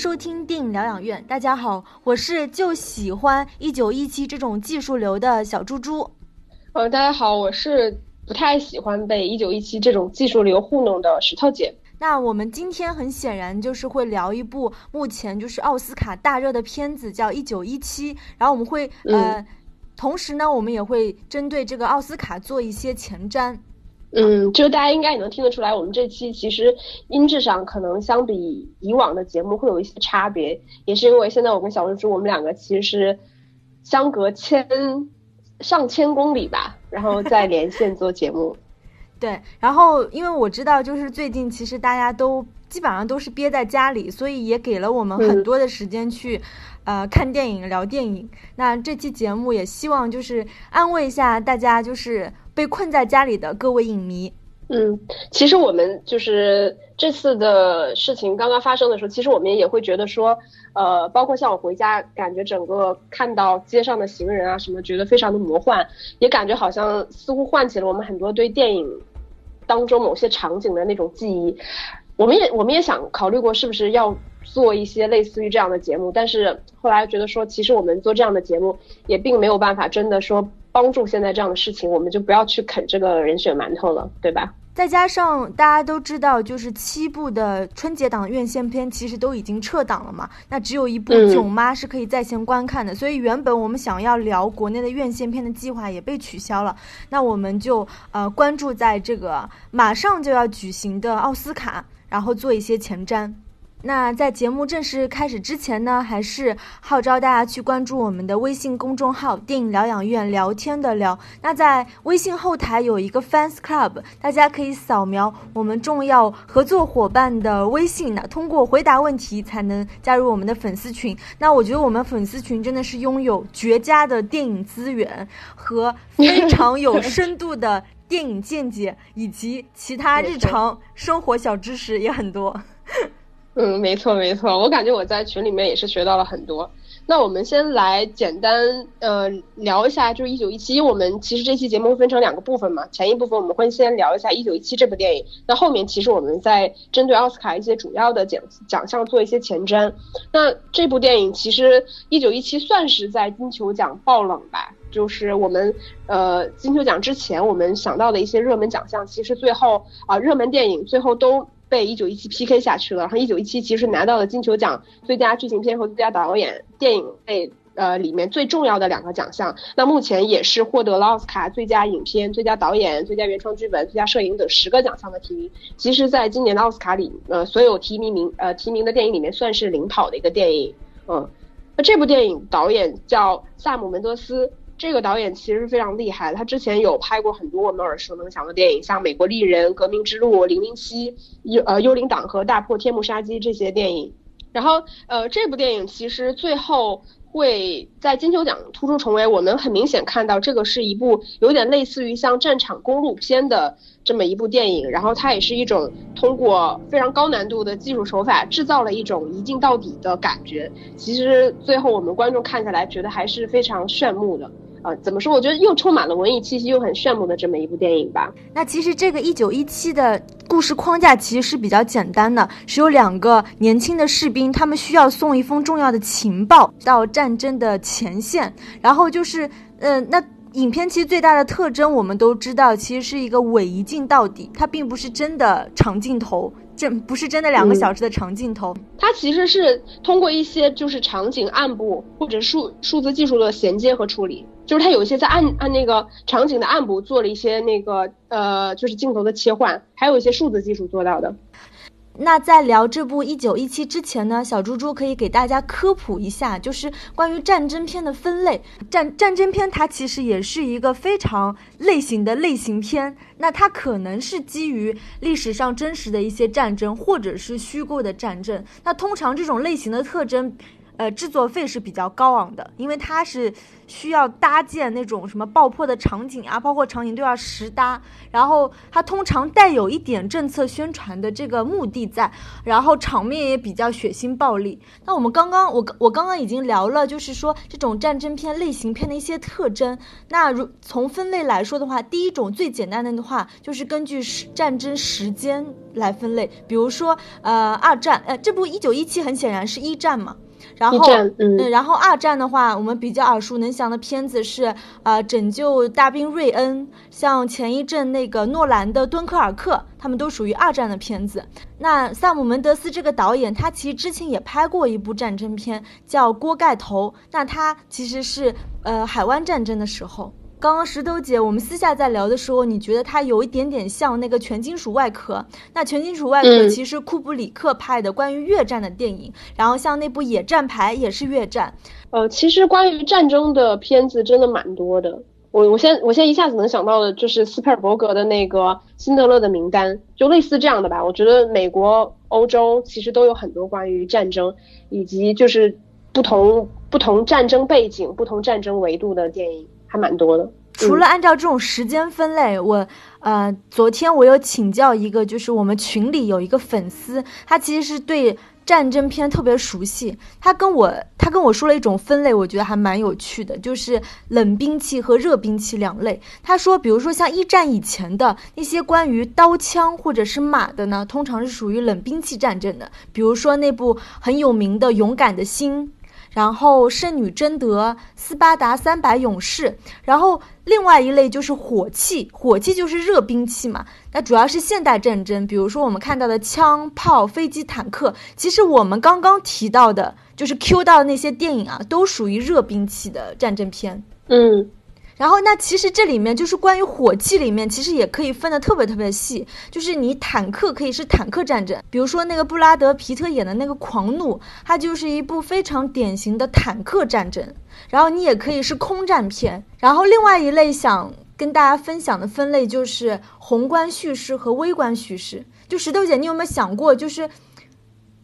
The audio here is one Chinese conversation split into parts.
收听电影疗养院。大家好，我是就喜欢一九一七这种技术流的小猪猪。呃，大家好，我是不太喜欢被一九一七这种技术流糊弄的石头姐。那我们今天很显然就是会聊一部目前就是奥斯卡大热的片子，叫《一九一七》。然后我们会呃，同时呢，我们也会针对这个奥斯卡做一些前瞻。嗯，就大家应该也能听得出来，我们这期其实音质上可能相比以往的节目会有一些差别，也是因为现在我跟小猪猪我们两个其实是相隔千上千公里吧，然后再 连线做节目。对，然后因为我知道，就是最近其实大家都基本上都是憋在家里，所以也给了我们很多的时间去呃看电影、聊电影。那这期节目也希望就是安慰一下大家，就是被困在家里的各位影迷。嗯，其实我们就是这次的事情刚刚发生的时候，其实我们也会觉得说，呃，包括像我回家，感觉整个看到街上的行人啊什么，觉得非常的魔幻，也感觉好像似乎唤起了我们很多对电影。当中某些场景的那种记忆，我们也我们也想考虑过是不是要做一些类似于这样的节目，但是后来觉得说，其实我们做这样的节目也并没有办法真的说帮助现在这样的事情，我们就不要去啃这个人血馒头了，对吧？再加上大家都知道，就是七部的春节档院线片其实都已经撤档了嘛，那只有一部《囧妈》是可以在线观看的，所以原本我们想要聊国内的院线片的计划也被取消了。那我们就呃关注在这个马上就要举行的奥斯卡，然后做一些前瞻。那在节目正式开始之前呢，还是号召大家去关注我们的微信公众号“电影疗养院”，聊天的聊。那在微信后台有一个 Fans Club，大家可以扫描我们重要合作伙伴的微信呢，通过回答问题才能加入我们的粉丝群。那我觉得我们粉丝群真的是拥有绝佳的电影资源和非常有深度的电影见解，以及其他日常生活小知识也很多。嗯，没错没错，我感觉我在群里面也是学到了很多。那我们先来简单呃聊一下，就是一九一七，我们其实这期节目分成两个部分嘛，前一部分我们会先聊一下一九一七这部电影，那后面其实我们在针对奥斯卡一些主要的奖奖项做一些前瞻。那这部电影其实一九一七算是在金球奖爆冷吧，就是我们呃金球奖之前我们想到的一些热门奖项，其实最后啊热门电影最后都。被一九一七 PK 下去了，然后一九一七其实拿到了金球奖最佳剧情片和最佳导演电影类呃里面最重要的两个奖项，那目前也是获得了奥斯卡最佳影片、最佳导演、最佳原创剧本、最佳摄影等十个奖项的提名。其实，在今年的奥斯卡里，呃，所有提名名呃提名的电影里面算是领跑的一个电影。嗯，那这部电影导演叫萨姆门德斯。这个导演其实非常厉害，他之前有拍过很多我们耳熟能详的电影，像《美国丽人》《革命之路》《零零七》幽呃幽灵党和大破天幕杀机这些电影。然后呃这部电影其实最后会在金球奖突出重围，我们很明显看到这个是一部有点类似于像战场公路片的这么一部电影，然后它也是一种通过非常高难度的技术手法制造了一种一镜到底的感觉。其实最后我们观众看下来觉得还是非常炫目的。呃，怎么说？我觉得又充满了文艺气息，又很炫目的这么一部电影吧。那其实这个一九一七的故事框架其实是比较简单的，是有两个年轻的士兵，他们需要送一封重要的情报到战争的前线，然后就是，呃，那影片其实最大的特征我们都知道，其实是一个伪一镜到底，它并不是真的长镜头。这不是真的两个小时的长镜头，它其实是通过一些就是场景暗部或者数数字技术的衔接和处理，就是它有一些在暗暗那个场景的暗部做了一些那个呃就是镜头的切换，还有一些数字技术做到的。那在聊这部一九一七之前呢，小猪猪可以给大家科普一下，就是关于战争片的分类。战战争片它其实也是一个非常类型的类型片，那它可能是基于历史上真实的一些战争，或者是虚构的战争。那通常这种类型的特征。呃制作费是比较高昂的，因为它是需要搭建那种什么爆破的场景啊，包括场景都要实搭，然后它通常带有一点政策宣传的这个目的在，然后场面也比较血腥暴力。那我们刚刚我我刚刚已经聊了，就是说这种战争片类型片的一些特征。那如从分类来说的话，第一种最简单的的话就是根据时战争时间来分类，比如说呃二战，呃这部一九一七很显然是一战嘛。然后，嗯，然后二战的话，我们比较耳熟能详的片子是，呃，拯救大兵瑞恩，像前一阵那个诺兰的《敦刻尔克》，他们都属于二战的片子。那萨姆门德斯这个导演，他其实之前也拍过一部战争片，叫《锅盖头》，那他其实是呃海湾战争的时候。刚刚石头姐，我们私下在聊的时候，你觉得它有一点点像那个全金属外壳？那全金属外壳其实库布里克拍的关于越战的电影，然后像那部野战牌也是越战。呃，其实关于战争的片子真的蛮多的。我我现我现在一下子能想到的就是斯皮尔伯格的那个《辛德勒的名单》，就类似这样的吧。我觉得美国、欧洲其实都有很多关于战争以及就是不同不同战争背景、不同战争维度的电影。还蛮多的。除了按照这种时间分类，我呃，昨天我有请教一个，就是我们群里有一个粉丝，他其实是对战争片特别熟悉。他跟我他跟我说了一种分类，我觉得还蛮有趣的，就是冷兵器和热兵器两类。他说，比如说像一战以前的那些关于刀枪或者是马的呢，通常是属于冷兵器战争的，比如说那部很有名的《勇敢的心》。然后圣女贞德、斯巴达三百勇士，然后另外一类就是火器，火器就是热兵器嘛。那主要是现代战争，比如说我们看到的枪炮、飞机、坦克。其实我们刚刚提到的，就是 Q 到的那些电影啊，都属于热兵器的战争片。嗯。然后，那其实这里面就是关于火器里面，其实也可以分的特别特别细。就是你坦克可以是坦克战争，比如说那个布拉德皮特演的那个《狂怒》，它就是一部非常典型的坦克战争。然后你也可以是空战片。然后另外一类想跟大家分享的分类就是宏观叙事和微观叙事。就石头姐，你有没有想过，就是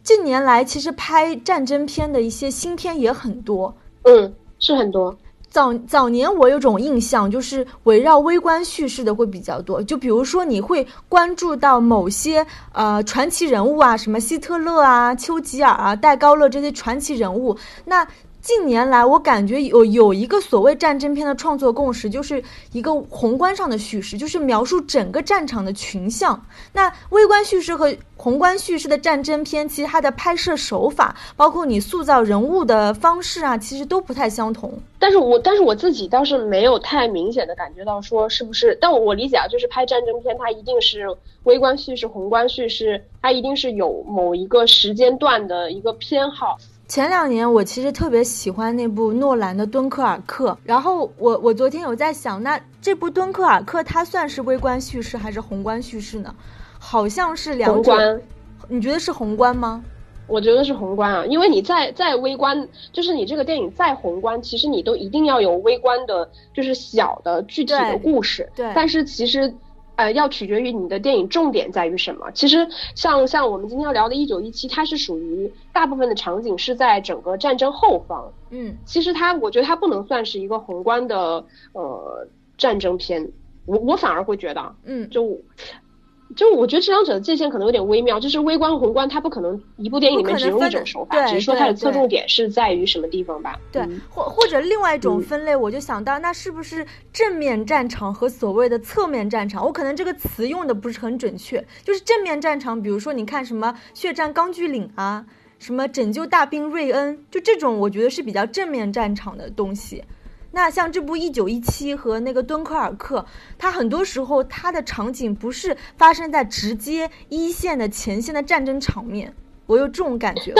近年来其实拍战争片的一些新片也很多。嗯，是很多。早早年我有种印象，就是围绕微观叙事的会比较多。就比如说，你会关注到某些呃传奇人物啊，什么希特勒啊、丘吉尔啊、戴高乐这些传奇人物。那近年来，我感觉有有一个所谓战争片的创作共识，就是一个宏观上的叙事，就是描述整个战场的群像。那微观叙事和宏观叙事的战争片，其实它的拍摄手法，包括你塑造人物的方式啊，其实都不太相同。但是我但是我自己倒是没有太明显的感觉到说是不是，但我我理解啊，就是拍战争片，它一定是微观叙事、宏观叙事，它一定是有某一个时间段的一个偏好。前两年我其实特别喜欢那部诺兰的《敦刻尔克》，然后我我昨天有在想，那这部《敦刻尔克》它算是微观叙事还是宏观叙事呢？好像是两种。你觉得是宏观吗？我觉得是宏观啊，因为你再再微观，就是你这个电影再宏观，其实你都一定要有微观的，就是小的具体的故事。对。但是其实。呃，要取决于你的电影重点在于什么。其实像像我们今天要聊的《一九一七》，它是属于大部分的场景是在整个战争后方。嗯，其实它，我觉得它不能算是一个宏观的呃战争片。我我反而会觉得，嗯，就。就我觉得这两者的界限可能有点微妙，就是微观宏观，它不可能一部电影里面只用一种手法，只是说它的侧重点是在于什么地方吧。对，或或者另外一种分类，我就想到，那是不是正面战场和所谓的侧面战场？我可能这个词用的不是很准确，就是正面战场，比如说你看什么血战钢锯岭啊，什么拯救大兵瑞恩，就这种我觉得是比较正面战场的东西。那像这部《一九一七》和那个《敦刻尔克》，它很多时候它的场景不是发生在直接一线的前线的战争场面，我有这种感觉。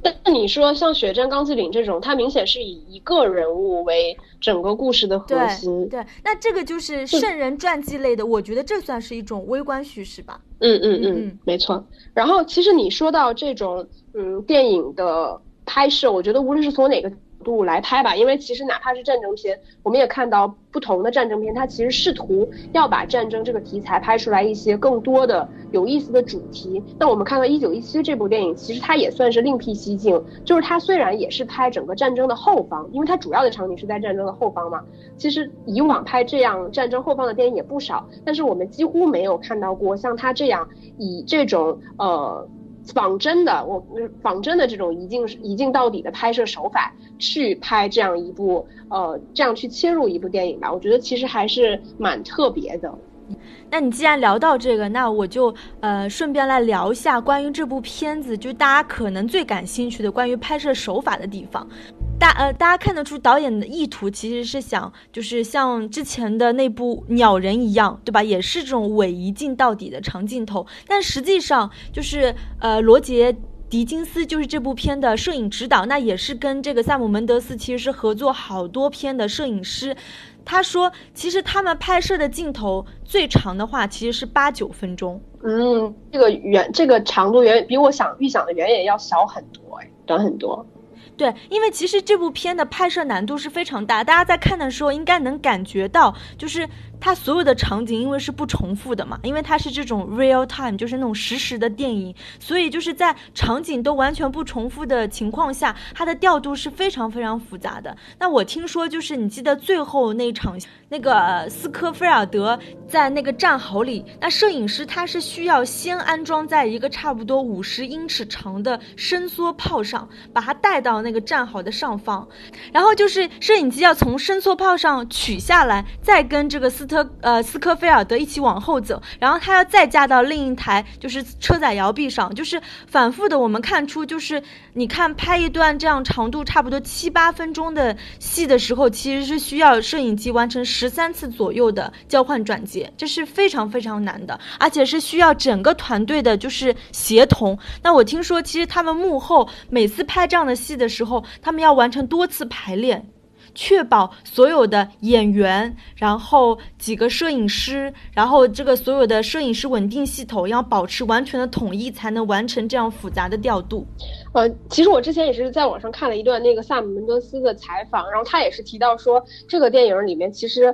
但但你说像《血战钢锯岭》这种，它明显是以一个人物为整个故事的核心。对，那这个就是圣人传记类的，我觉得这算是一种微观叙事吧。嗯嗯嗯嗯，没错。然后其实你说到这种嗯电影的拍摄，我觉得无论是从哪个。度来拍吧，因为其实哪怕是战争片，我们也看到不同的战争片，它其实试图要把战争这个题材拍出来一些更多的有意思的主题。那我们看到《一九一七》这部电影，其实它也算是另辟蹊径，就是它虽然也是拍整个战争的后方，因为它主要的场景是在战争的后方嘛。其实以往拍这样战争后方的电影也不少，但是我们几乎没有看到过像它这样以这种呃。仿真的，我仿真的这种一镜一镜到底的拍摄手法去拍这样一部呃，这样去切入一部电影吧，我觉得其实还是蛮特别的。那你既然聊到这个，那我就呃顺便来聊一下关于这部片子，就大家可能最感兴趣的关于拍摄手法的地方。大呃，大家看得出导演的意图其实是想，就是像之前的那部《鸟人》一样，对吧？也是这种伪一镜到底的长镜头。但实际上，就是呃，罗杰·狄金斯就是这部片的摄影指导，那也是跟这个萨姆·门德斯其实是合作好多片的摄影师。他说，其实他们拍摄的镜头最长的话，其实是八九分钟。嗯，这个远这个长度远比我想预想的远也要小很多，哎，短很多。对，因为其实这部片的拍摄难度是非常大，大家在看的时候应该能感觉到，就是它所有的场景因为是不重复的嘛，因为它是这种 real time，就是那种实时的电影，所以就是在场景都完全不重复的情况下，它的调度是非常非常复杂的。那我听说就是你记得最后那场，那个斯科菲尔德在那个战壕里，那摄影师他是需要先安装在一个差不多五十英尺长的伸缩炮上，把它带到那。那个战壕的上方，然后就是摄影机要从伸缩炮上取下来，再跟这个斯特呃斯科菲尔德一起往后走，然后他要再架到另一台就是车载摇臂上，就是反复的。我们看出就是你看拍一段这样长度差不多七八分钟的戏的时候，其实是需要摄影机完成十三次左右的交换转接，这是非常非常难的，而且是需要整个团队的就是协同。那我听说其实他们幕后每次拍这样的戏的时，候，他们要完成多次排练，确保所有的演员，然后几个摄影师，然后这个所有的摄影师稳定系统要保持完全的统一，才能完成这样复杂的调度。呃，其实我之前也是在网上看了一段那个萨姆·门德斯的采访，然后他也是提到说，这个电影里面其实，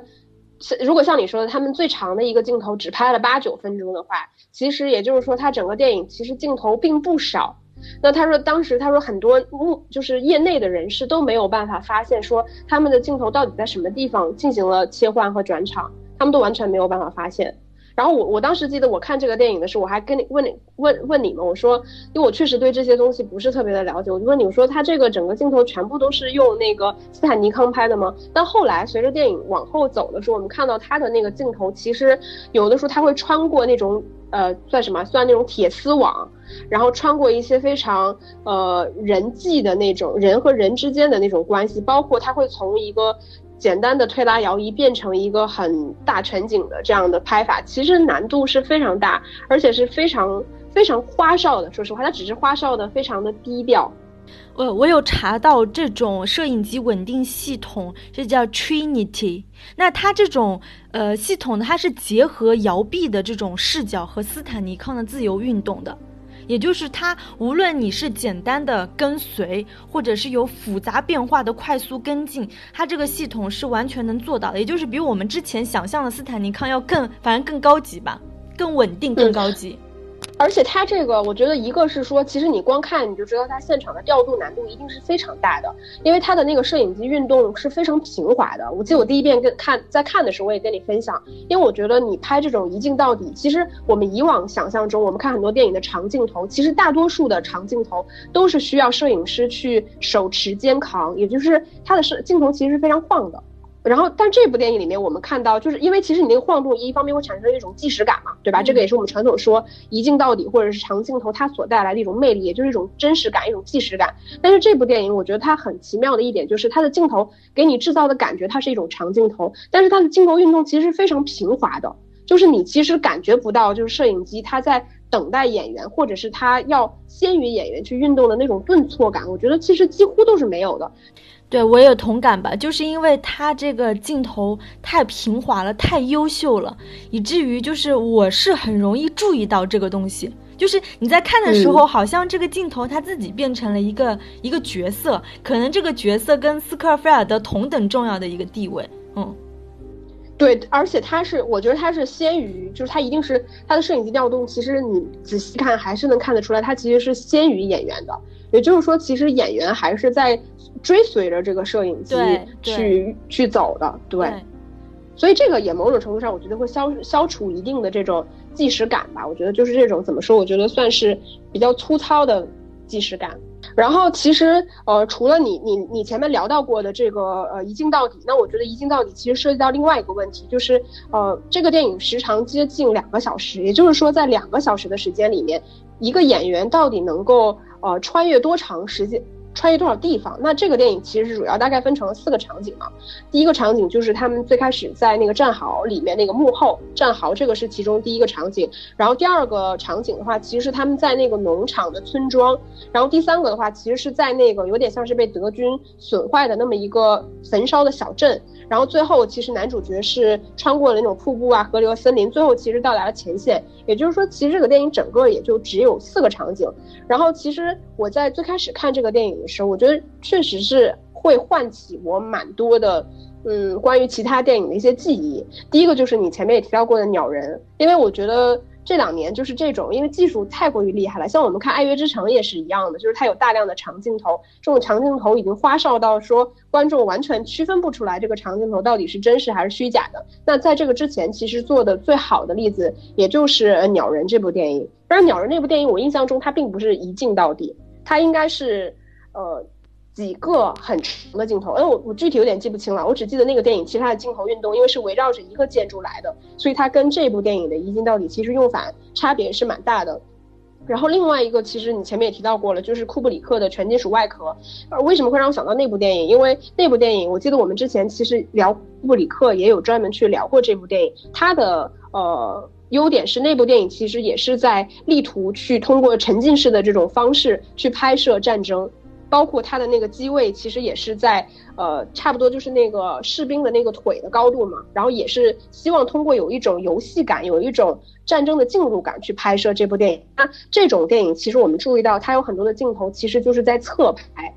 如果像你说的，他们最长的一个镜头只拍了八九分钟的话，其实也就是说，他整个电影其实镜头并不少。那他说，当时他说很多目就是业内的人士都没有办法发现说他们的镜头到底在什么地方进行了切换和转场，他们都完全没有办法发现。然后我我当时记得我看这个电影的时候，我还跟你问你问问你们，我说，因为我确实对这些东西不是特别的了解，我就问你，我说他这个整个镜头全部都是用那个斯坦尼康拍的吗？但后来随着电影往后走的时候，我们看到他的那个镜头，其实有的时候他会穿过那种呃算什么算那种铁丝网，然后穿过一些非常呃人际的那种人和人之间的那种关系，包括他会从一个。简单的推拉摇移变成一个很大全景的这样的拍法，其实难度是非常大，而且是非常非常花哨的。说实话，它只是花哨的，非常的低调。我我有查到这种摄影机稳定系统，这叫 Trinity。那它这种呃系统呢，它是结合摇臂的这种视角和斯坦尼康的自由运动的。也就是它，无论你是简单的跟随，或者是有复杂变化的快速跟进，它这个系统是完全能做到的。也就是比我们之前想象的斯坦尼康要更，反正更高级吧，更稳定，更高级。而且它这个，我觉得一个是说，其实你光看你就知道它现场的调度难度一定是非常大的，因为它的那个摄影机运动是非常平滑的。我记得我第一遍跟看在看的时候，我也跟你分享，因为我觉得你拍这种一镜到底，其实我们以往想象中，我们看很多电影的长镜头，其实大多数的长镜头都是需要摄影师去手持肩扛，也就是它的摄镜头其实是非常晃的。然后，但这部电影里面，我们看到，就是因为其实你那个晃动，一方面会产生一种即时感嘛，对吧？这个也是我们传统说一镜到底或者是长镜头它所带来的一种魅力，也就是一种真实感，一种即时感。但是这部电影，我觉得它很奇妙的一点就是它的镜头给你制造的感觉，它是一种长镜头，但是它的镜头运动其实是非常平滑的，就是你其实感觉不到，就是摄影机它在等待演员，或者是它要先于演员去运动的那种顿挫感，我觉得其实几乎都是没有的。对我也有同感吧，就是因为他这个镜头太平滑了，太优秀了，以至于就是我是很容易注意到这个东西。就是你在看的时候，好像这个镜头他自己变成了一个一个角色，可能这个角色跟斯科尔菲尔德同等重要的一个地位。嗯，对，而且它是，我觉得它是先于，就是它一定是它的摄影机调动，其实你仔细看还是能看得出来，它其实是先于演员的。也就是说，其实演员还是在追随着这个摄影机去去走的，对。所以这个也某种程度上，我觉得会消消除一定的这种即时感吧。我觉得就是这种怎么说？我觉得算是比较粗糙的即时感。然后其实呃，除了你你你前面聊到过的这个呃一镜到底，那我觉得一镜到底其实涉及到另外一个问题，就是呃这个电影时长接近两个小时，也就是说在两个小时的时间里面，一个演员到底能够呃穿越多长时间？穿越多少地方？那这个电影其实是主要大概分成了四个场景嘛。第一个场景就是他们最开始在那个战壕里面那个幕后战壕，这个是其中第一个场景。然后第二个场景的话，其实是他们在那个农场的村庄。然后第三个的话，其实是在那个有点像是被德军损坏的那么一个焚烧的小镇。然后最后，其实男主角是穿过了那种瀑布啊、河流、森林，最后其实到达了前线。也就是说，其实这个电影整个也就只有四个场景。然后，其实我在最开始看这个电影我觉得确实是会唤起我蛮多的，嗯，关于其他电影的一些记忆。第一个就是你前面也提到过的《鸟人》，因为我觉得。这两年就是这种，因为技术太过于厉害了。像我们看《爱乐之城》也是一样的，就是它有大量的长镜头，这种长镜头已经花哨到说观众完全区分不出来这个长镜头到底是真实还是虚假的。那在这个之前，其实做的最好的例子也就是《鸟人》这部电影。但是《鸟人》那部电影，我印象中它并不是一镜到底，它应该是，呃。几个很长的镜头，哎，我我具体有点记不清了，我只记得那个电影，其实它的镜头运动，因为是围绕着一个建筑来的，所以它跟这部电影的一镜到底其实用法差别是蛮大的。然后另外一个，其实你前面也提到过了，就是库布里克的全金属外壳。呃，为什么会让我想到那部电影？因为那部电影，我记得我们之前其实聊库布里克也有专门去聊过这部电影。它的呃优点是那部电影其实也是在力图去通过沉浸式的这种方式去拍摄战争。包括它的那个机位，其实也是在呃，差不多就是那个士兵的那个腿的高度嘛。然后也是希望通过有一种游戏感，有一种战争的进入感去拍摄这部电影。那这种电影，其实我们注意到它有很多的镜头，其实就是在侧拍，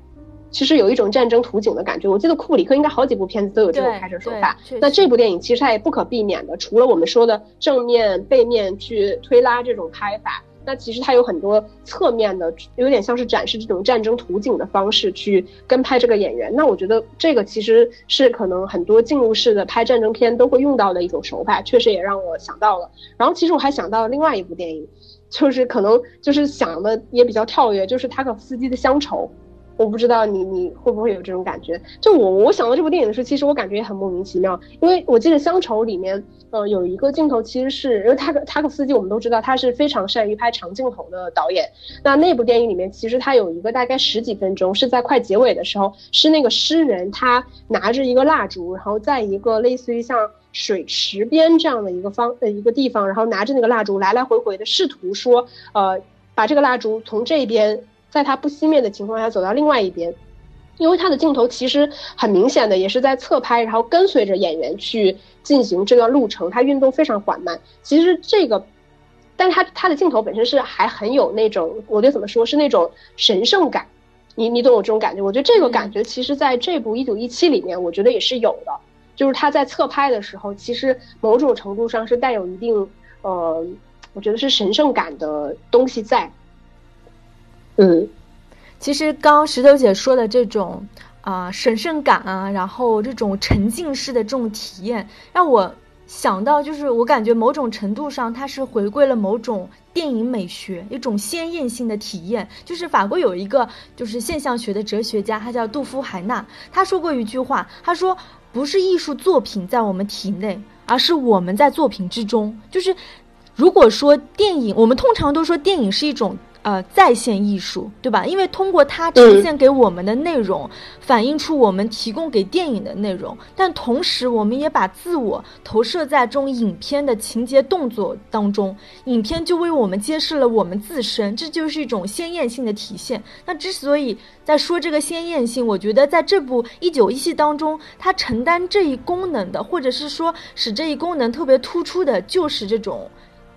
其实有一种战争图景的感觉。我记得库布里克应该好几部片子都有这种拍摄手法。那这部电影其实它也不可避免的，除了我们说的正面、背面去推拉这种拍法。那其实它有很多侧面的，有点像是展示这种战争图景的方式去跟拍这个演员。那我觉得这个其实是可能很多进入式的拍战争片都会用到的一种手法，确实也让我想到了。然后其实我还想到了另外一部电影，就是可能就是想的也比较跳跃，就是塔可夫斯基的《乡愁》。我不知道你你会不会有这种感觉？就我我想到这部电影的时候，其实我感觉也很莫名其妙，因为我记得《乡愁》里面，呃，有一个镜头其实是因为塔克塔克斯基，我们都知道他是非常善于拍长镜头的导演。那那部电影里面，其实他有一个大概十几分钟，是在快结尾的时候，是那个诗人他拿着一个蜡烛，然后在一个类似于像水池边这样的一个方呃一个地方，然后拿着那个蜡烛来来回回的试图说，呃，把这个蜡烛从这边。在它不熄灭的情况下走到另外一边，因为它的镜头其实很明显的也是在侧拍，然后跟随着演员去进行这段路程，它运动非常缓慢。其实这个，但是它它的镜头本身是还很有那种，我觉得怎么说是那种神圣感，你你懂我这种感觉？我觉得这个感觉其实在这部《一九一七》里面，我觉得也是有的，就是他在侧拍的时候，其实某种程度上是带有一定呃，我觉得是神圣感的东西在。嗯，其实刚石头姐说的这种啊神圣感啊，然后这种沉浸式的这种体验，让我想到，就是我感觉某种程度上，它是回归了某种电影美学，一种鲜艳性的体验。就是法国有一个就是现象学的哲学家，他叫杜夫海纳，他说过一句话，他说不是艺术作品在我们体内，而是我们在作品之中。就是如果说电影，我们通常都说电影是一种。呃，在线艺术，对吧？因为通过它呈现给我们的内容，反映出我们提供给电影的内容，但同时我们也把自我投射在这种影片的情节动作当中，影片就为我们揭示了我们自身，这就是一种鲜艳性的体现。那之所以在说这个鲜艳性，我觉得在这部《一九一七》当中，它承担这一功能的，或者是说使这一功能特别突出的，就是这种。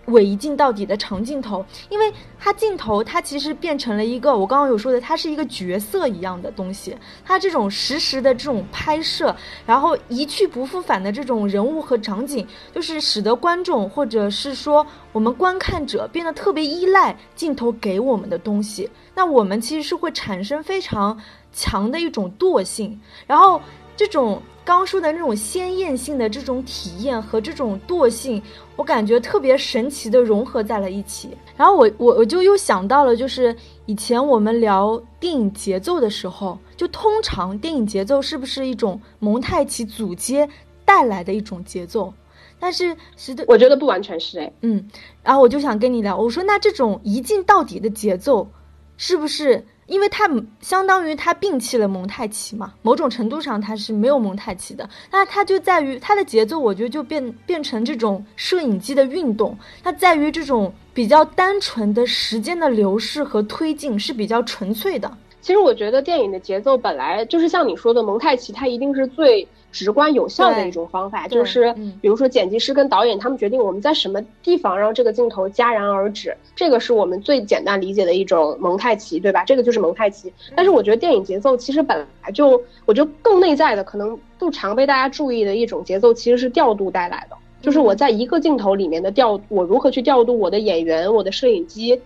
尾一镜到底的长镜头，因为它镜头它其实变成了一个我刚刚有说的，它是一个角色一样的东西。它这种实时的这种拍摄，然后一去不复返的这种人物和场景，就是使得观众或者是说我们观看者变得特别依赖镜头给我们的东西。那我们其实是会产生非常强的一种惰性，然后这种。刚说的那种鲜艳性的这种体验和这种惰性，我感觉特别神奇的融合在了一起。然后我我我就又想到了，就是以前我们聊电影节奏的时候，就通常电影节奏是不是一种蒙太奇组接带来的一种节奏？但是是的，我觉得不完全是哎。嗯，然后我就想跟你聊，我说那这种一镜到底的节奏，是不是？因为它相当于它摒弃了蒙太奇嘛，某种程度上它是没有蒙太奇的。那它就在于它的节奏，我觉得就变变成这种摄影机的运动，它在于这种比较单纯的时间的流逝和推进是比较纯粹的。其实我觉得电影的节奏本来就是像你说的蒙太奇，它一定是最。直观有效的一种方法，就是比如说剪辑师跟导演他们决定我们在什么地方让这个镜头戛然而止，这个是我们最简单理解的一种蒙太奇，对吧？这个就是蒙太奇。但是我觉得电影节奏其实本来就，我觉得更内在的，可能不常被大家注意的一种节奏，其实是调度带来的，就是我在一个镜头里面的调，我如何去调度我的演员、我的摄影机。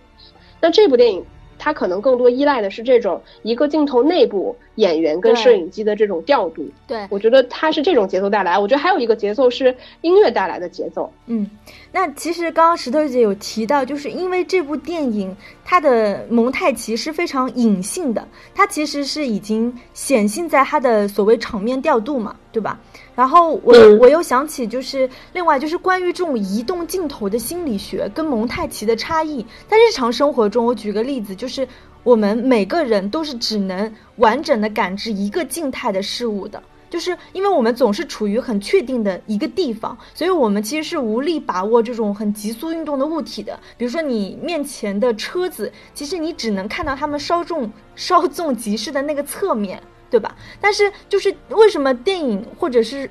那这部电影。它可能更多依赖的是这种一个镜头内部演员跟摄影机的这种调度。对，我觉得它是这种节奏带来。我觉得还有一个节奏是音乐带来的节奏。嗯，那其实刚刚石头姐有提到，就是因为这部电影它的蒙太奇是非常隐性的，它其实是已经显性在它的所谓场面调度嘛，对吧？然后我我又想起，就是另外就是关于这种移动镜头的心理学跟蒙太奇的差异。在日常生活中，我举个例子，就是我们每个人都是只能完整的感知一个静态的事物的，就是因为我们总是处于很确定的一个地方，所以我们其实是无力把握这种很急速运动的物体的。比如说你面前的车子，其实你只能看到它们稍纵稍纵即逝的那个侧面。对吧？但是就是为什么电影或者是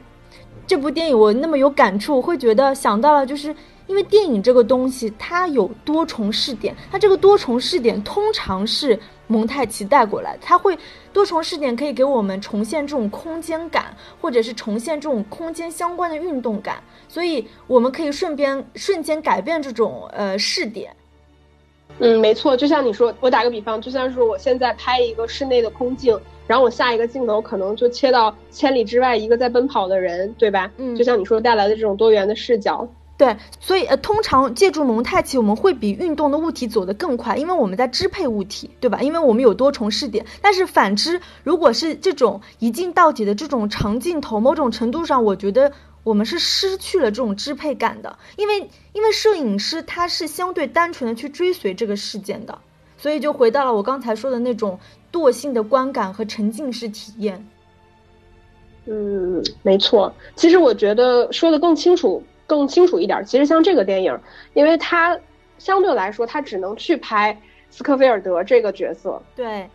这部电影我那么有感触，会觉得想到了，就是因为电影这个东西它有多重视点，它这个多重视点通常是蒙太奇带过来，它会多重视点可以给我们重现这种空间感，或者是重现这种空间相关的运动感，所以我们可以顺便瞬间改变这种呃视点。嗯，没错，就像你说，我打个比方，就像是我现在拍一个室内的空镜。然后我下一个镜头可能就切到千里之外一个在奔跑的人，对吧？嗯，就像你说带来的这种多元的视角。对，所以呃，通常借助蒙太奇，我们会比运动的物体走得更快，因为我们在支配物体，对吧？因为我们有多重视点。但是反之，如果是这种一镜到底的这种长镜头，某种程度上，我觉得我们是失去了这种支配感的，因为因为摄影师他是相对单纯的去追随这个事件的，所以就回到了我刚才说的那种。惰性的观感和沉浸式体验。嗯，没错。其实我觉得说的更清楚、更清楚一点。其实像这个电影，因为它相对来说，它只能去拍斯科菲尔德这个角色。对。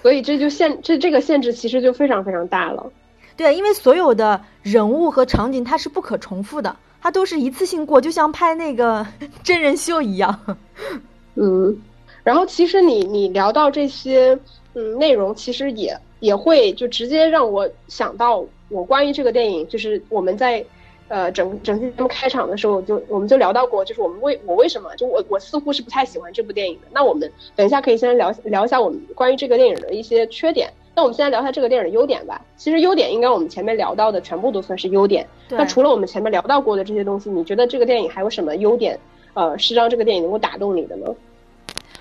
所以这就限这这个限制其实就非常非常大了。对，因为所有的人物和场景它是不可重复的，它都是一次性过，就像拍那个 真人秀一样。嗯。然后其实你你聊到这些嗯内容，其实也也会就直接让我想到我关于这个电影，就是我们在呃整整期节目开场的时候就我们就聊到过，就是我们为我为什么就我我似乎是不太喜欢这部电影的。那我们等一下可以先聊聊一下我们关于这个电影的一些缺点。那我们现在聊一下这个电影的优点吧。其实优点应该我们前面聊到的全部都算是优点。那除了我们前面聊到过的这些东西，你觉得这个电影还有什么优点？呃，是让这个电影能够打动你的呢？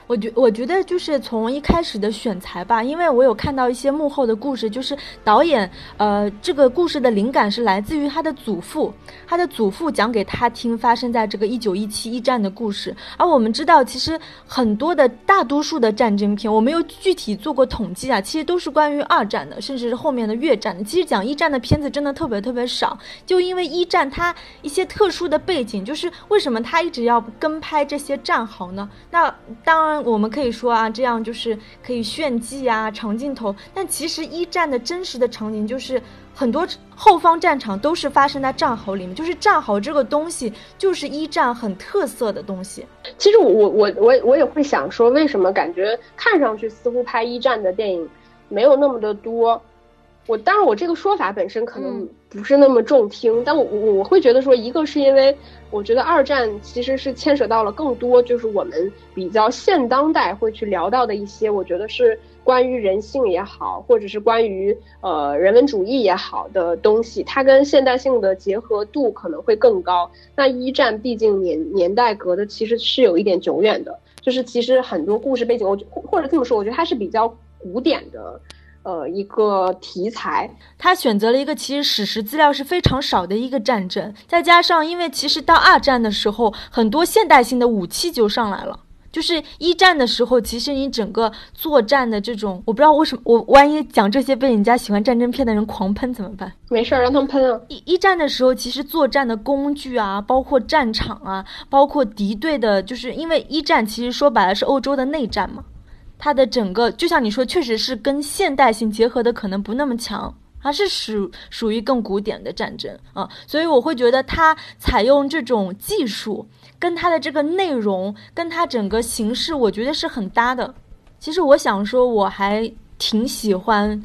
我觉我觉得就是从一开始的选材吧，因为我有看到一些幕后的故事，就是导演呃这个故事的灵感是来自于他的祖父，他的祖父讲给他听发生在这个一九一七一战的故事。而我们知道，其实很多的大多数的战争片，我没有具体做过统计啊，其实都是关于二战的，甚至是后面的越战的。其实讲一战的片子真的特别特别少，就因为一战它一些特殊的背景，就是为什么他一直要跟拍这些战壕呢？那当然。然我们可以说啊，这样就是可以炫技啊，长镜头。但其实一战的真实的场景就是很多后方战场都是发生在战壕里面，就是战壕这个东西就是一战很特色的东西。其实我我我我也会想说，为什么感觉看上去似乎拍一战的电影没有那么的多？我当然，我这个说法本身可能不是那么中听，但我我我会觉得说，一个是因为我觉得二战其实是牵扯到了更多，就是我们比较现当代会去聊到的一些，我觉得是关于人性也好，或者是关于呃人文主义也好的东西，它跟现代性的结合度可能会更高。那一战毕竟年年代隔的其实是有一点久远的，就是其实很多故事背景，我或者这么说，我觉得它是比较古典的。呃，一个题材，他选择了一个其实史实资料是非常少的一个战争，再加上因为其实到二战的时候，很多现代性的武器就上来了。就是一战的时候，其实你整个作战的这种，我不知道为什么，我万一讲这些被人家喜欢战争片的人狂喷怎么办？没事儿，让他们喷啊。一一战的时候，其实作战的工具啊，包括战场啊，包括敌对的，就是因为一战其实说白了是欧洲的内战嘛。它的整个就像你说，确实是跟现代性结合的可能不那么强，它是属属于更古典的战争啊，所以我会觉得它采用这种技术，跟它的这个内容，跟它整个形式，我觉得是很搭的。其实我想说，我还挺喜欢。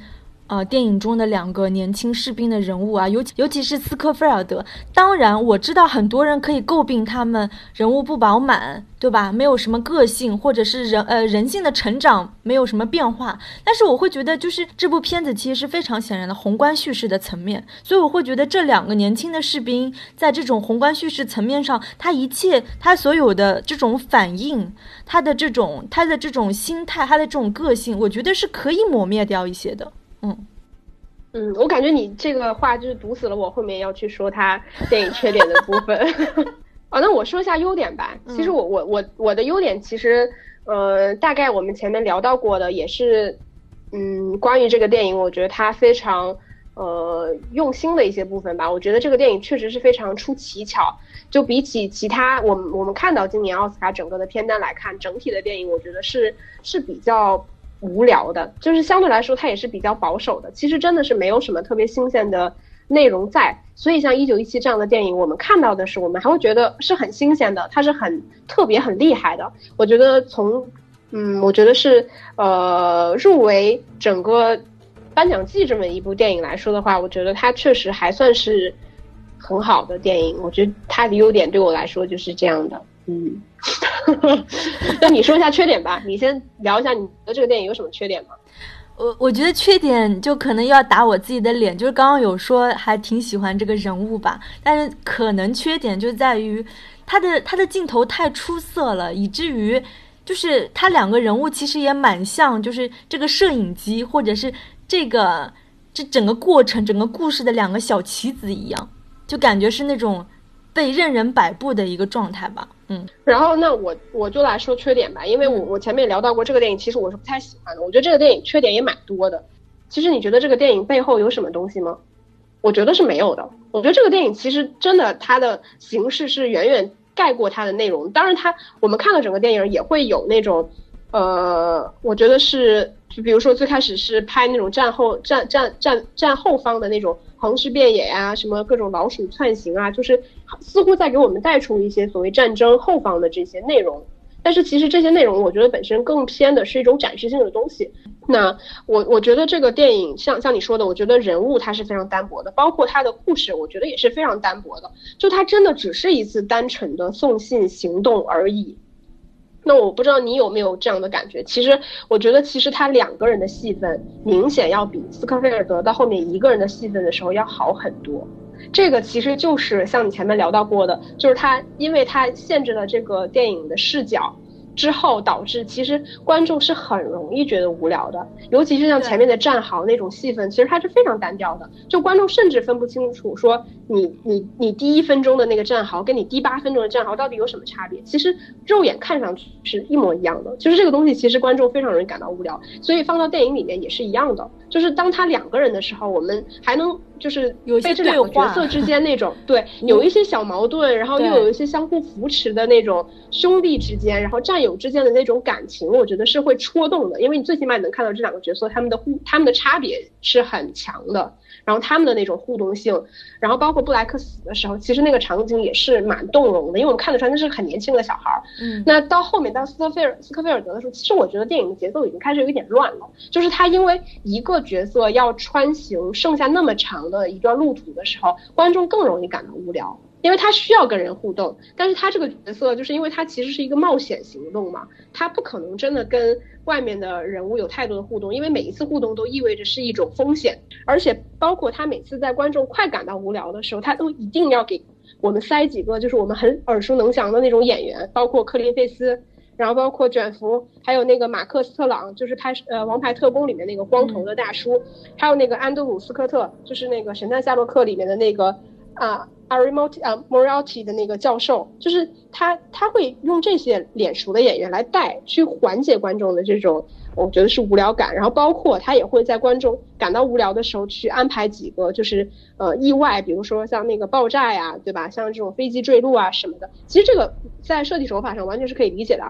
呃，电影中的两个年轻士兵的人物啊，尤尤其是斯科菲尔德。当然，我知道很多人可以诟病他们人物不饱满，对吧？没有什么个性，或者是人呃人性的成长没有什么变化。但是我会觉得，就是这部片子其实是非常显然的宏观叙事的层面。所以我会觉得这两个年轻的士兵在这种宏观叙事层面上，他一切他所有的这种反应，他的这种他的这种心态，他的这种个性，我觉得是可以抹灭掉一些的。嗯，嗯，我感觉你这个话就是堵死了我后面要去说他电影缺点的部分。啊，那我说一下优点吧。其实我我我我的优点其实，呃，大概我们前面聊到过的也是，嗯，关于这个电影，我觉得它非常呃用心的一些部分吧。我觉得这个电影确实是非常出奇巧，就比起其他我们我们看到今年奥斯卡整个的片单来看，整体的电影我觉得是是比较。无聊的，就是相对来说，它也是比较保守的。其实真的是没有什么特别新鲜的内容在，所以像一九一七这样的电影，我们看到的是，我们还会觉得是很新鲜的，它是很特别、很厉害的。我觉得从，嗯，我觉得是呃入围整个颁奖季这么一部电影来说的话，我觉得它确实还算是很好的电影。我觉得它的优点对我来说就是这样的，嗯。那你说一下缺点吧，你先聊一下你的这个电影有什么缺点吗？我我觉得缺点就可能要打我自己的脸，就是刚刚有说还挺喜欢这个人物吧，但是可能缺点就在于他的他的镜头太出色了，以至于就是他两个人物其实也蛮像，就是这个摄影机或者是这个这整个过程整个故事的两个小棋子一样，就感觉是那种被任人摆布的一个状态吧。嗯，然后那我我就来说缺点吧，因为我我前面也聊到过这个电影，其实我是不太喜欢的。我觉得这个电影缺点也蛮多的。其实你觉得这个电影背后有什么东西吗？我觉得是没有的。我觉得这个电影其实真的它的形式是远远盖过它的内容。当然，它我们看了整个电影也会有那种，呃，我觉得是就比如说最开始是拍那种战后战战战战后方的那种。横尸遍野呀，什么各种老鼠窜行啊，就是似乎在给我们带出一些所谓战争后方的这些内容。但是其实这些内容，我觉得本身更偏的是一种展示性的东西。那我我觉得这个电影像像你说的，我觉得人物它是非常单薄的，包括它的故事，我觉得也是非常单薄的。就它真的只是一次单纯的送信行动而已。那我不知道你有没有这样的感觉？其实我觉得，其实他两个人的戏份明显要比斯科菲尔德到后面一个人的戏份的时候要好很多。这个其实就是像你前面聊到过的，就是他因为他限制了这个电影的视角。之后导致其实观众是很容易觉得无聊的，尤其是像前面的战壕那种戏份，其实它是非常单调的，就观众甚至分不清楚说你你你第一分钟的那个战壕跟你第八分钟的战壕到底有什么差别。其实肉眼看上去是一模一样的，就是这个东西其实观众非常容易感到无聊，所以放到电影里面也是一样的，就是当他两个人的时候，我们还能就是有被这两个角色之间那种 对有一些小矛盾，然后又有一些相互扶持的那种兄弟之间，然后战友之间的那种感情，我觉得是会戳动的，因为你最起码你能看到这两个角色他们的互他们的差别是很强的。然后他们的那种互动性，然后包括布莱克死的时候，其实那个场景也是蛮动容的，因为我们看得出来那是很年轻的小孩儿。嗯，那到后面到斯科菲尔斯科菲尔德的时候，其实我觉得电影的节奏已经开始有一点乱了，就是他因为一个角色要穿行剩下那么长的一段路途的时候，观众更容易感到无聊。因为他需要跟人互动，但是他这个角色就是因为他其实是一个冒险行动嘛，他不可能真的跟外面的人物有太多的互动，因为每一次互动都意味着是一种风险，而且包括他每次在观众快感到无聊的时候，他都一定要给我们塞几个就是我们很耳熟能详的那种演员，包括克林费斯，然后包括卷福，还有那个马克斯特朗，就是拍呃《王牌特工》里面那个光头的大叔，还有那个安德鲁斯科特，就是那个《神探夏洛克》里面的那个啊。R i m o t 啊 m o r a l t y 的那个教授，就是他，他会用这些脸熟的演员来带，去缓解观众的这种，我觉得是无聊感。然后包括他也会在观众感到无聊的时候，去安排几个就是呃意外，比如说像那个爆炸呀，对吧？像这种飞机坠落啊什么的。其实这个在设计手法上完全是可以理解的。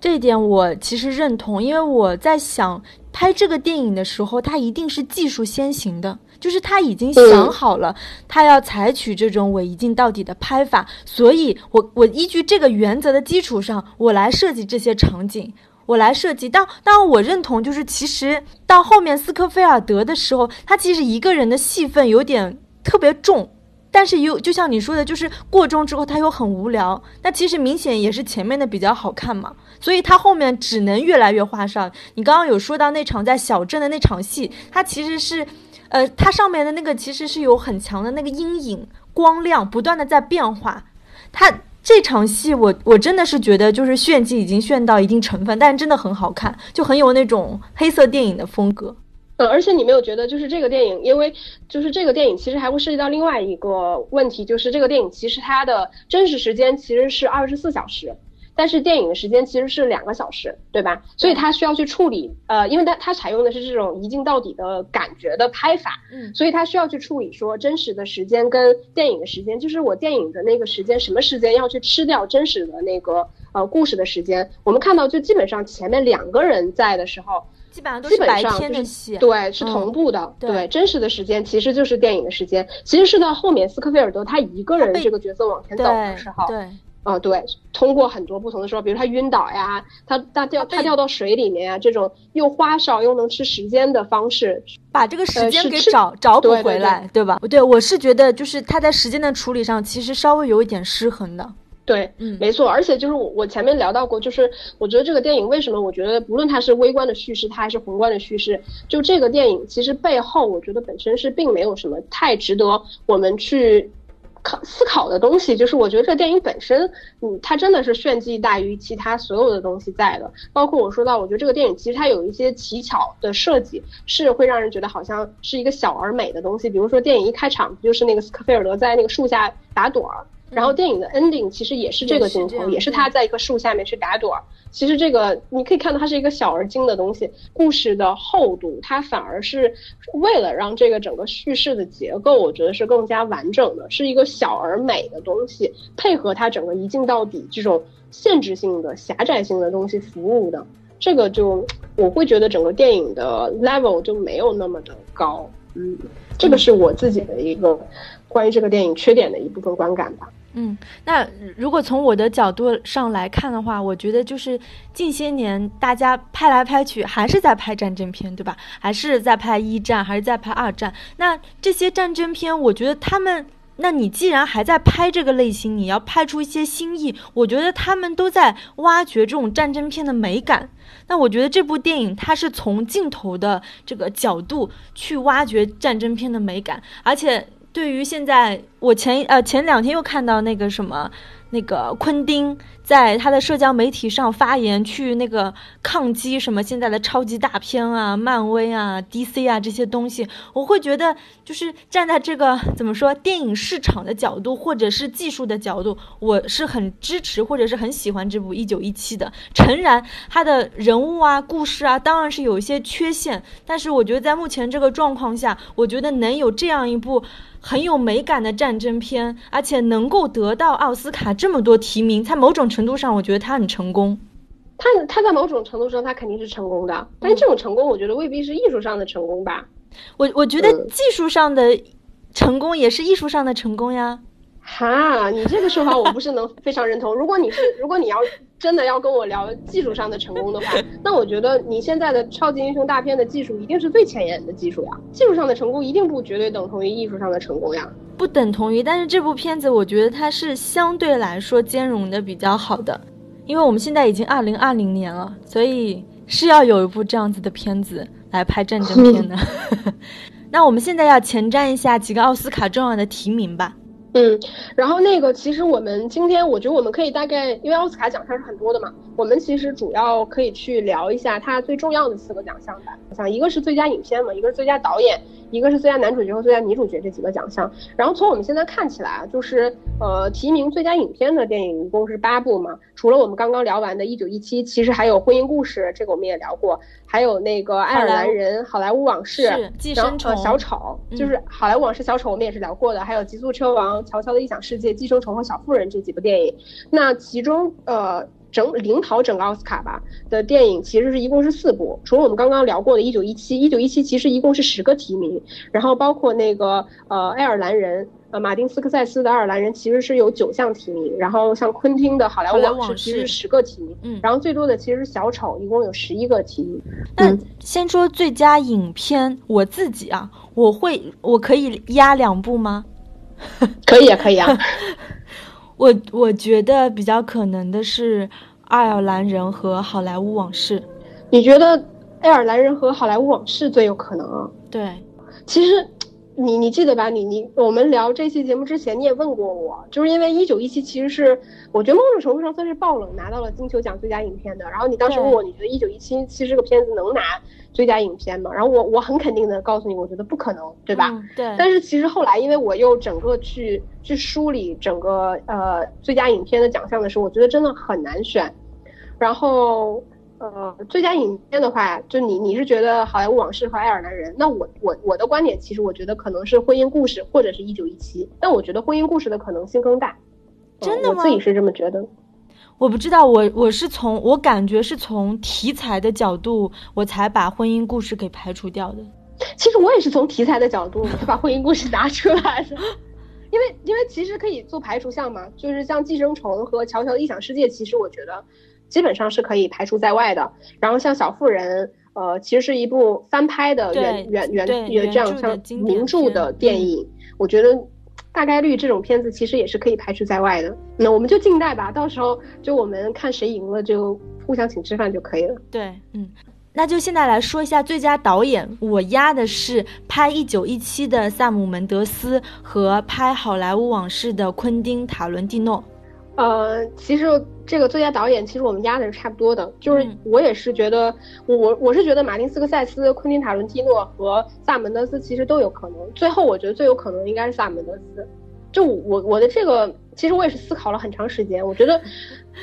这一点我其实认同，因为我在想拍这个电影的时候，它一定是技术先行的。就是他已经想好了，他要采取这种我一镜到底的拍法，所以我我依据这个原则的基础上，我来设计这些场景，我来设计。当当然，我认同，就是其实到后面斯科菲尔德的时候，他其实一个人的戏份有点特别重，但是又就像你说的，就是过重之后他又很无聊。那其实明显也是前面的比较好看嘛，所以他后面只能越来越花哨。你刚刚有说到那场在小镇的那场戏，他其实是。呃，它上面的那个其实是有很强的那个阴影光亮，不断的在变化。它这场戏，我我真的是觉得就是炫技已经炫到一定成分，但是真的很好看，就很有那种黑色电影的风格。呃，而且你没有觉得就是这个电影，因为就是这个电影其实还会涉及到另外一个问题，就是这个电影其实它的真实时间其实是二十四小时。但是电影的时间其实是两个小时，对吧？所以他需要去处理，呃，因为他他采用的是这种一镜到底的感觉的拍法，嗯，所以他需要去处理说真实的时间跟电影的时间，就是我电影的那个时间什么时间要去吃掉真实的那个呃故事的时间。我们看到就基本上前面两个人在的时候，基本上都是白天的戏，对，是同步的，对，真实的时间其实就是电影的时间。其实是到后面斯科菲尔德他一个人这个角色往前走的时候，对。啊，对，通过很多不同的说，比如他晕倒呀，他他掉他掉到水里面呀，这种又花哨又能吃时间的方式，把这个时间给找找补回来，对吧？对，我是觉得就是他在时间的处理上其实稍微有一点失衡的。对，嗯，没错，而且就是我我前面聊到过，就是我觉得这个电影为什么我觉得不论它是微观的叙事，它还是宏观的叙事，就这个电影其实背后，我觉得本身是并没有什么太值得我们去。考思考的东西，就是我觉得这电影本身，嗯，它真的是炫技大于其他所有的东西在的。包括我说到，我觉得这个电影其实它有一些奇巧的设计，是会让人觉得好像是一个小而美的东西。比如说电影一开场，不就是那个斯科菲尔德在那个树下打盹儿？然后电影的 ending 其实也是这个镜头，也是他在一棵树下面去打盹儿。其实这个你可以看到，它是一个小而精的东西。故事的厚度，它反而是为了让这个整个叙事的结构，我觉得是更加完整的，是一个小而美的东西，配合它整个一镜到底这种限制性的、狭窄性的东西服务的。这个就我会觉得整个电影的 level 就没有那么的高。嗯，这个是我自己的一个关于这个电影缺点的一部分观感吧。嗯，那如果从我的角度上来看的话，我觉得就是近些年大家拍来拍去还是在拍战争片，对吧？还是在拍一战，还是在拍二战？那这些战争片，我觉得他们，那你既然还在拍这个类型，你要拍出一些新意，我觉得他们都在挖掘这种战争片的美感。那我觉得这部电影它是从镜头的这个角度去挖掘战争片的美感，而且。对于现在，我前呃前两天又看到那个什么，那个昆汀在他的社交媒体上发言，去那个抗击什么现在的超级大片啊、漫威啊、DC 啊这些东西，我会觉得就是站在这个怎么说电影市场的角度，或者是技术的角度，我是很支持或者是很喜欢这部《一九一七》的。诚然，他的人物啊、故事啊，当然是有一些缺陷，但是我觉得在目前这个状况下，我觉得能有这样一部。很有美感的战争片，而且能够得到奥斯卡这么多提名，在某种程度上，我觉得他很成功。他他在某种程度上，他肯定是成功的，但是这种成功，我觉得未必是艺术上的成功吧。我我觉得技术上的成功也是艺术上的成功呀。哈，你这个说法我不是能非常认同。如果你是，如果你要真的要跟我聊技术上的成功的话，那我觉得你现在的超级英雄大片的技术一定是最前沿的技术呀。技术上的成功一定不绝对等同于艺术上的成功呀。不等同于，但是这部片子我觉得它是相对来说兼容的比较好的，因为我们现在已经二零二零年了，所以是要有一部这样子的片子来拍战争片的。那我们现在要前瞻一下几个奥斯卡重要的提名吧。嗯，然后那个，其实我们今天，我觉得我们可以大概，因为奥斯卡奖项是很多的嘛，我们其实主要可以去聊一下它最重要的四个奖项吧。像一个是最佳影片嘛，一个是最佳导演，一个是最佳男主角和最佳女主角这几个奖项。然后从我们现在看起来啊，就是呃，提名最佳影片的电影一共是八部嘛，除了我们刚刚聊完的《一九一七》，其实还有《婚姻故事》，这个我们也聊过。还有那个爱尔兰人、好莱坞往事、寄生虫、小丑，就是好莱坞往事、小丑，我们也是聊过的。还有极速车王、乔乔的异想世界、寄生虫和小妇人这几部电影。那其中呃，整领跑整个奥斯卡吧的电影其实是一共是四部，除了我们刚刚聊过的《一九一七》，《一九一七》其实一共是十个提名，然后包括那个呃爱尔兰人。呃，马丁斯科塞斯的爱尔兰人其实是有九项提名，然后像昆汀的好莱坞往事其实是十个提名，嗯，然后最多的其实是小丑，一共有十一个提名。那先说最佳影片，我自己啊，我会我可以压两部吗？可以啊，可以啊。我我觉得比较可能的是爱尔兰人和好莱坞往事。你觉得爱尔兰人和好莱坞往事最有可能啊？对，其实。你你记得吧？你你我们聊这期节目之前，你也问过我，就是因为一九一七其实是我觉得某种程度上算是爆冷拿到了金球奖最佳影片的。然后你当时问我，你觉得一九一七其实这个片子能拿最佳影片吗？然后我我很肯定的告诉你，我觉得不可能，对吧？对。但是其实后来，因为我又整个去去梳理整个呃最佳影片的奖项的时候，我觉得真的很难选。然后。呃，最佳影片的话，就你你是觉得《好莱坞往事》和《爱尔兰人》？那我我我的观点，其实我觉得可能是《婚姻故事》或者是一九一七，但我觉得《婚姻故事》的可能性更大。真的吗？我自己是这么觉得。我不知道，我我是从我感觉是从题材的角度，我才把《婚姻故事》给排除掉的。其实我也是从题材的角度才把《婚姻故事》拿出来的，因为因为其实可以做排除项嘛，就是像《寄生虫》和《乔乔的异想世界》，其实我觉得。基本上是可以排除在外的。然后像《小妇人》，呃，其实是一部翻拍的原原原原这样像名著的电影，我觉得大概率这种片子其实也是可以排除在外的。那我们就静待吧，到时候就我们看谁赢了，就互相请吃饭就可以了。对，嗯，那就现在来说一下最佳导演，我压的是拍《一九一七》的萨姆·门德斯和拍《好莱坞往事》的昆汀·塔伦蒂诺。呃，其实这个最佳导演，其实我们压的是差不多的，就是我也是觉得，我我是觉得马丁斯科塞斯、昆汀塔伦蒂诺和萨门德斯其实都有可能。最后我觉得最有可能应该是萨门德斯。就我我的这个，其实我也是思考了很长时间，我觉得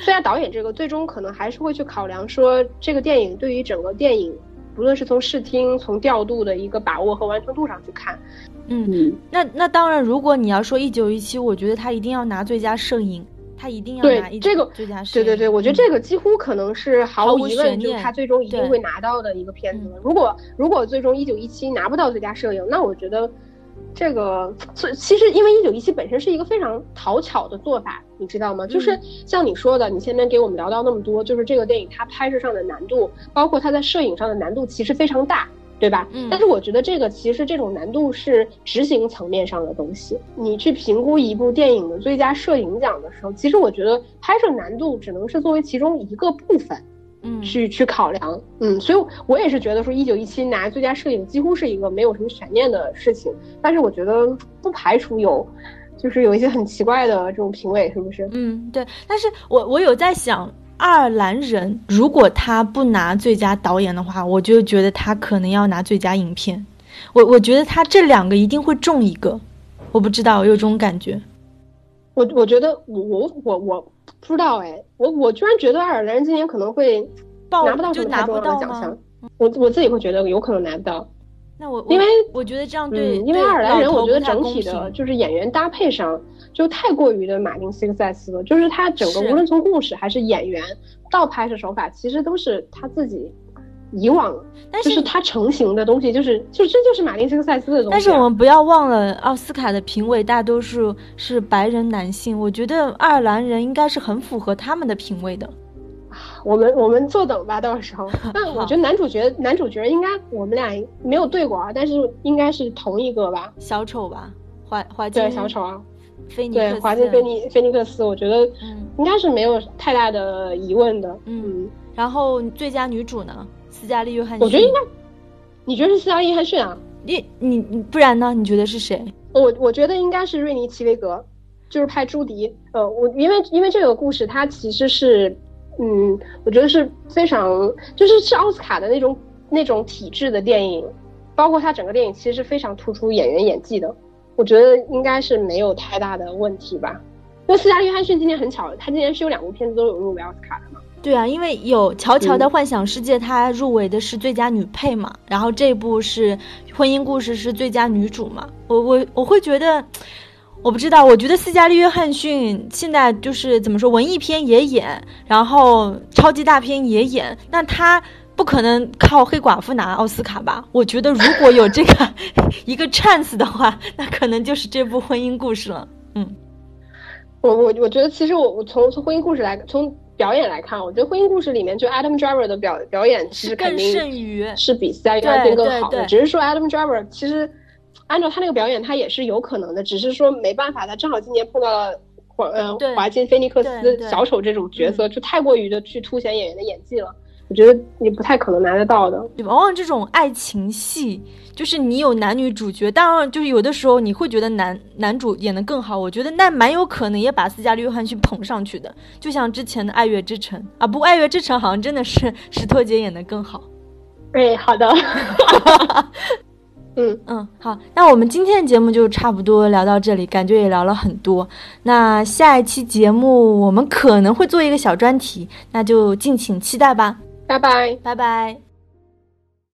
最佳导演这个最终可能还是会去考量说这个电影对于整个电影，不论是从视听、从调度的一个把握和完成度上去看。嗯，那那当然，如果你要说一九一七，我觉得他一定要拿最佳摄影。他一定要拿这个最佳摄影对对对，我觉得这个几乎可能是毫无疑问，就是他最终一定会拿到的一个片子。如果如果最终一九一七拿不到最佳摄影，那我觉得这个其实因为一九一七本身是一个非常讨巧的做法，你知道吗？就是像你说的，你前面给我们聊到那么多，就是这个电影它拍摄上的难度，包括它在摄影上的难度，其实非常大。对吧？嗯，但是我觉得这个其实这种难度是执行层面上的东西。你去评估一部电影的最佳摄影奖的时候，其实我觉得拍摄难度只能是作为其中一个部分，嗯，去去考量。嗯，所以我也是觉得说一九一七拿最佳摄影几乎是一个没有什么悬念的事情。但是我觉得不排除有就是有一些很奇怪的这种评委，是不是？嗯，对。但是我我有在想，《爱尔兰人》如果他不拿最佳导演的话，我就觉得他可能要拿最佳影片。我我觉得他这两个一定会中一个，我不知道，我有这种感觉。我我觉得我我我我不知道哎，我我居然觉得《爱尔兰人》今年可能会拿不到什么太重要的奖项。我我自己会觉得有可能拿不到。那我因为我觉得这样对，因为爱尔兰人，我觉得整体的就是演员搭配上就太过于的马丁斯科塞斯了，就是他整个无论从故事还是演员到拍摄手法，其实都是他自己以往就是他成型的东西，就是就这就是马丁斯科塞斯的东西。但是我们不要忘了，奥斯卡的评委大多数是白人男性，我觉得爱尔兰人应该是很符合他们的品味的。我们我们坐等吧，到时候。但我觉得男主角男主角应该我们俩没有对过啊，但是应该是同一个吧？小丑吧，华华金。对小丑啊，菲尼对华金菲尼菲尼克斯，我觉得应该是没有太大的疑问的。嗯。然后最佳女主呢？斯嘉丽约翰逊。我觉得应该，你觉得是斯嘉丽约翰逊啊？你你你不然呢？你觉得是谁？我我觉得应该是瑞尼奇维格，就是拍朱迪。呃，我因为因为这个故事它其实是。嗯，我觉得是非常，就是是奥斯卡的那种那种体制的电影，包括它整个电影其实是非常突出演员演技的。我觉得应该是没有太大的问题吧。因为斯嘉丽约翰逊今年很巧，他今年是有两部片子都有入围奥斯卡的嘛。对啊，因为有《乔乔的幻想世界》，她入围的是最佳女配嘛，然后这部是《婚姻故事》是最佳女主嘛。我我我会觉得。我不知道，我觉得斯嘉丽·约翰逊现在就是怎么说，文艺片也演，然后超级大片也演，那他不可能靠黑寡妇拿奥斯卡吧？我觉得如果有这个 一个 chance 的话，那可能就是这部婚姻故事了。嗯，我我我觉得其实我我从从婚姻故事来，从表演来看，我觉得婚姻故事里面就 Adam Driver 的表表演其实肯定是比斯嘉丽·约翰逊更好的，只是说 Adam Driver 其实。按照他那个表演，他也是有可能的，只是说没办法，他正好今年碰到了华呃华金菲尼克斯小丑这种角色，就太过于的去凸显演员的演技了，我觉得也不太可能拿得到的。往往这种爱情戏，就是你有男女主角，当然就是有的时候你会觉得男男主演的更好，我觉得那蛮有可能也把斯嘉丽约翰逊捧上去的，就像之前的《爱乐之城》啊，不过《爱乐之城》好像真的是石头姐演的更好。哎，好的。嗯嗯，好，那我们今天的节目就差不多聊到这里，感觉也聊了很多。那下一期节目我们可能会做一个小专题，那就敬请期待吧。拜拜，拜拜。